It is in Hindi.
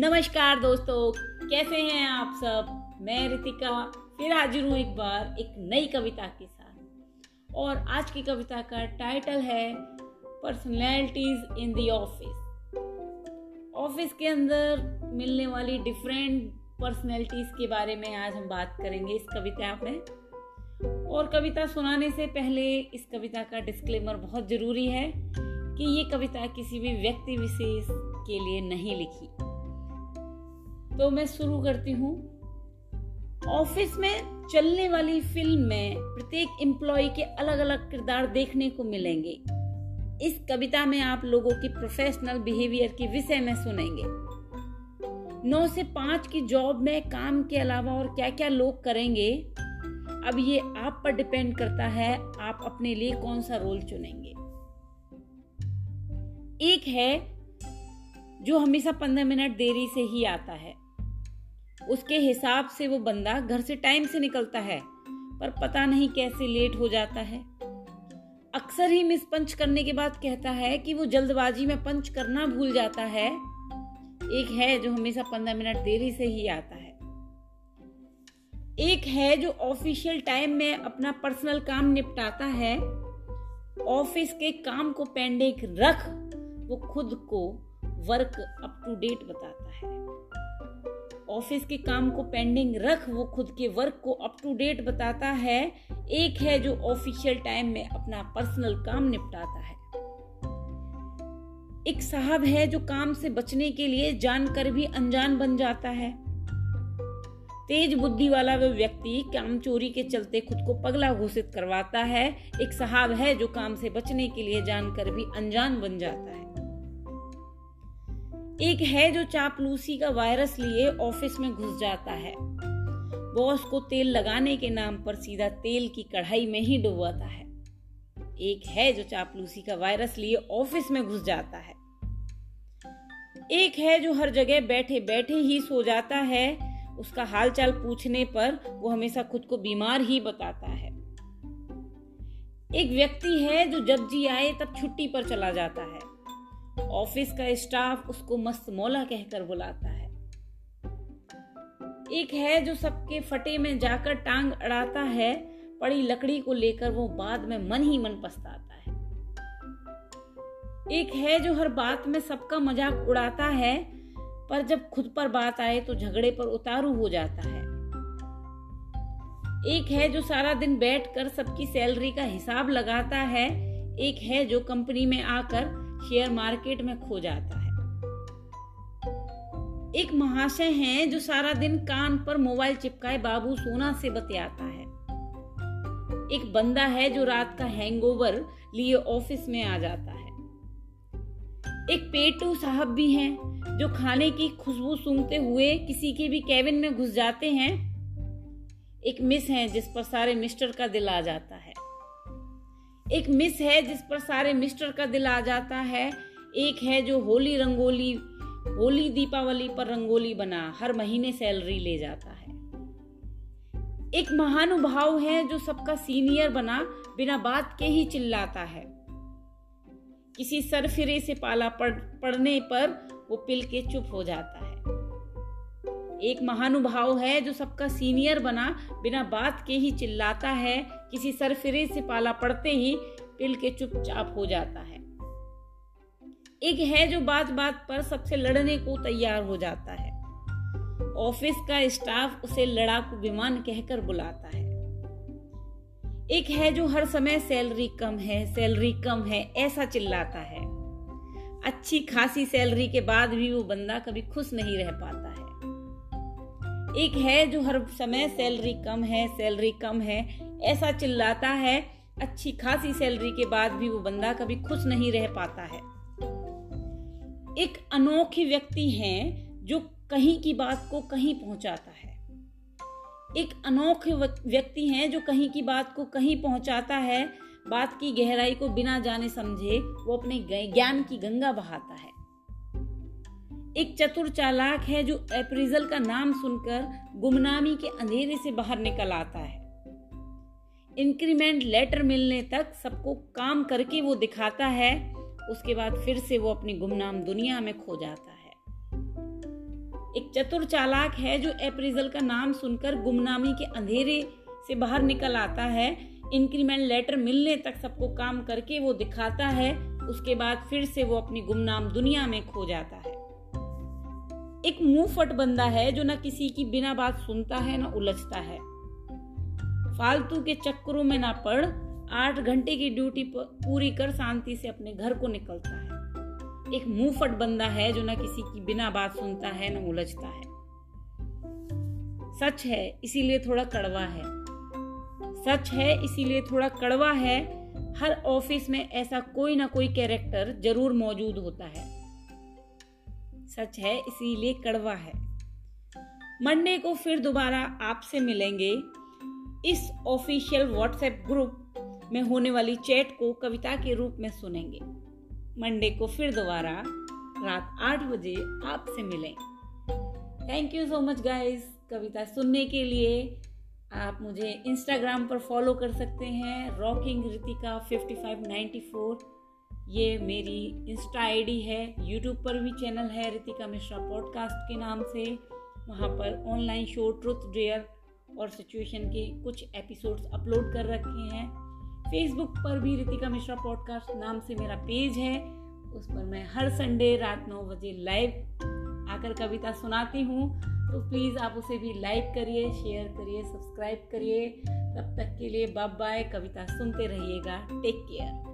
नमस्कार दोस्तों, कैसे हैं आप सब? मैं रितिका, फिर हाजिर हूँ एक बार एक नई कविता के साथ। और आज की कविता का टाइटल है personalities in the office office के अंदर मिलने वाली डिफरेंट पर्सनैलिटीज के बारे में आज हम बात करेंगे इस कविता में। और कविता सुनाने से पहले इस कविता का डिस्क्लेमर बहुत ज़रूरी है कि ये कविता किसी भी व्यक्ति विशेष के लिए नहीं लिखी। तो मैं शुरू करती हूँ। ऑफ़िस में चलने वाली फ़िल्म में प्रत्येक एम्प्लॉय के अलग अलग किरदार देखने को मिलेंगे। इस कविता में आप लोगों की प्रोफेशनल बिहेवियर के विषय में सुनेंगे। नौ से पाँच की जॉब में काम के अलावा और क्या क्या लोग करेंगे, अब ये आप पर डिपेंड करता है, आप अपने लिए कौन सा रोल चुनेंगे। एक है जो हमेशा पंद्रह मिनट देरी से ही आता है। उसके हिसाब से वो बंदा घर से टाइम से निकलता है, पर पता नहीं कैसे लेट हो जाता है। अक्सर ही मिस पंच करने के बाद कहता है कि वो जल्दबाजी में पंच करना भूल जाता है। एक है जो हमेशा पंद्रह मिनट देरी से ही आता है। एक है जो ऑफिशियल टाइम में अपना पर्सनल काम निपटाता है। ऑफ़िस के काम को पेंडिंग रख, वो खुद को वर्क अप टू डेट बताता है। ऑफ़िस के काम को पेंडिंग रख, वो खुद के वर्क को अप टू डेट बताता है। एक है जो ऑफिशियल टाइम में अपना पर्सनल काम निपटाता है। एक साहब है जो काम से बचने के लिए जानकर भी अनजान बन जाता है। तेज बुद्धि वाला वह व्यक्ति काम चोरी के चलते खुद को पगला घोषित करवाता है। एक साहब है जो काम से बचने के लिए जानकर भी अनजान बन जाता है। एक है जो चापलूसी का वायरस लिए ऑफ़िस में घुस जाता है। बॉस को तेल लगाने के नाम पर सीधा तेल की कढ़ाई में ही डुबाता है। एक है जो चापलूसी का वायरस लिए ऑफ़िस में घुस जाता है। एक है जो हर जगह बैठे बैठे ही सो जाता है। उसका हालचाल पूछने पर वो हमेशा खुद को बीमार ही बताता है। एक व्यक्ति है जो जब जी आए तब छुट्टी पर चला जाता है। ऑफ़िस का स्टाफ उसको मस्त मौला कहकर बुलाता है। एक है जो सबके फटे में जाकर टांग अड़ाता है, पड़ी लकड़ी को लेकर वो बाद में मन ही मन पछताता है। एक है जो हर बात में सबका मज़ाक उड़ाता है, पर जब खुद पर बात आए तो झगड़े पर उतारू हो जाता है। एक है जो सारा दिन बैठकर सबकी सैलरी का हिसाब लगाता है, एक है जो कंपनी में आकर शेयर मार्केट में खो जाता है। एक महाशय हैं जो सारा दिन कान पर मोबाइल चिपकाए बाबू सोना से बतियाता है। एक बंदा है जो रात का हैंगओवर लिए ऑफ़िस में आ जाता है। एक पेटू साहब भी हैं जो खाने की खुशबू सूंघते हुए किसी के भी कैबिन में घुस जाते हैं। एक मिस है जिस पर सारे मिस्टर का दिल आ जाता है। एक मिस है जिस पर सारे मिस्टर का दिल आ जाता है। एक है जो होली रंगोली होली दीपावली पर रंगोली बना हर महीने सैलरी ले जाता है। एक महानुभाव है जो सबका सीनियर बना बिना बात के ही चिल्लाता है। किसी सरफिरे से पाला पड़, पड़ने पर वो पिल के चुप हो जाता है। एक महानुभाव है जो सबका सीनियर बना, बिना बात के ही चिल्लाता है, किसी सरफिरे से पाला पड़ते ही पिल के चुपचाप हो जाता है। एक है जो बात बात पर सबसे लड़ने को तैयार हो जाता है। ऑफ़िस का स्टाफ उसे लड़ाकू विमान कहकर बुलाता है। एक है जो हर समय सैलरी कम है, सैलरी कम है, ऐसा चिल्लाता है। अच्छी खासी सैलरी के बाद भी वो बंदा कभी खुश नहीं रह पाता है। एक है जो हर समय सैलरी कम है, सैलरी कम है। ऐसा चिल्लाता है, अच्छी खासी सैलरी के बाद भी वो बंदा कभी खुश नहीं रह पाता है। एक अनोखी व्यक्ति है जो कहीं की बात को कहीं पहुंचाता है। एक अनोखे व्यक्ति है जो कहीं की बात को कहीं पहुंचाता है, बात की गहराई को बिना जाने समझे, वो अपने ज्ञान की गंगा बहाता है। एक चतुर चालाक है जो अप्रीजल का नाम सुनकर गुमनामी के अंधेरे से बाहर निकल आता है। इंक्रीमेंट लेटर मिलने तक सबको काम करके वो दिखाता है, उसके बाद फिर से वो अपनी गुमनाम दुनिया में खो जाता है। एक चतुर चालाक है जो अप्रेजल का नाम सुनकर गुमनामी के अंधेरे से बाहर निकल आता है। इंक्रीमेंट लेटर मिलने तक सबको काम करके वो दिखाता है, उसके बाद फिर से वो अपनी गुमनाम दुनिया में खो जाता है। एक मुँह फट बंदा है जो ना किसी की बिना बात सुनता है, ना उलझता है। फालतू के चक्करों में ना पड़ आठ घंटे की ड्यूटी पूरी कर शांति से अपने घर को निकलता है। एक मुंहफट बंदा है जो ना किसी की बिना बात सुनता है, ना उलझता है। सच है, इसीलिए थोड़ा कड़वा है। सच है, इसीलिए थोड़ा कड़वा है। हर ऑफ़िस में ऐसा कोई ना कोई कैरेक्टर ज़रूर मौजूद होता है। सच है, इसीलिए कड़वा है। मंडे को फिर दोबारा आपसे मिलेंगे इस ऑफिशियल व्हाट्सएप ग्रुप में होने वाली चैट को कविता के रूप में सुनेंगे। मंडे को फिर दोबारा रात आठ बजे आपसे मिलें। Thank you so much guys कविता सुनने के लिए आप मुझे इंस्टाग्राम पर फॉलो कर सकते हैं rocking Ritika fifty five ninety four ये मेरी इंस्टा आईडी है यूट्यूब पर भी चैनल है रितिका मिश्रा पॉडकास्ट के नाम से। वहाँ पर ऑनलाइन शो ट्रुथ डेयर और सिचुएशन के कुछ एपिसोड्स अपलोड कर रखे हैं। फेसबुक पर भी रितिका मिश्रा पॉडकास्ट नाम से मेरा पेज है। उस पर मैं हर संडे रात नौ बजे लाइव आकर कविता सुनाती हूँ। तो प्लीज़ आप उसे भी लाइक करिए शेयर करिए सब्सक्राइब करिए। तब तक के लिए बाय बाय कविता सुनते रहिएगा। Take care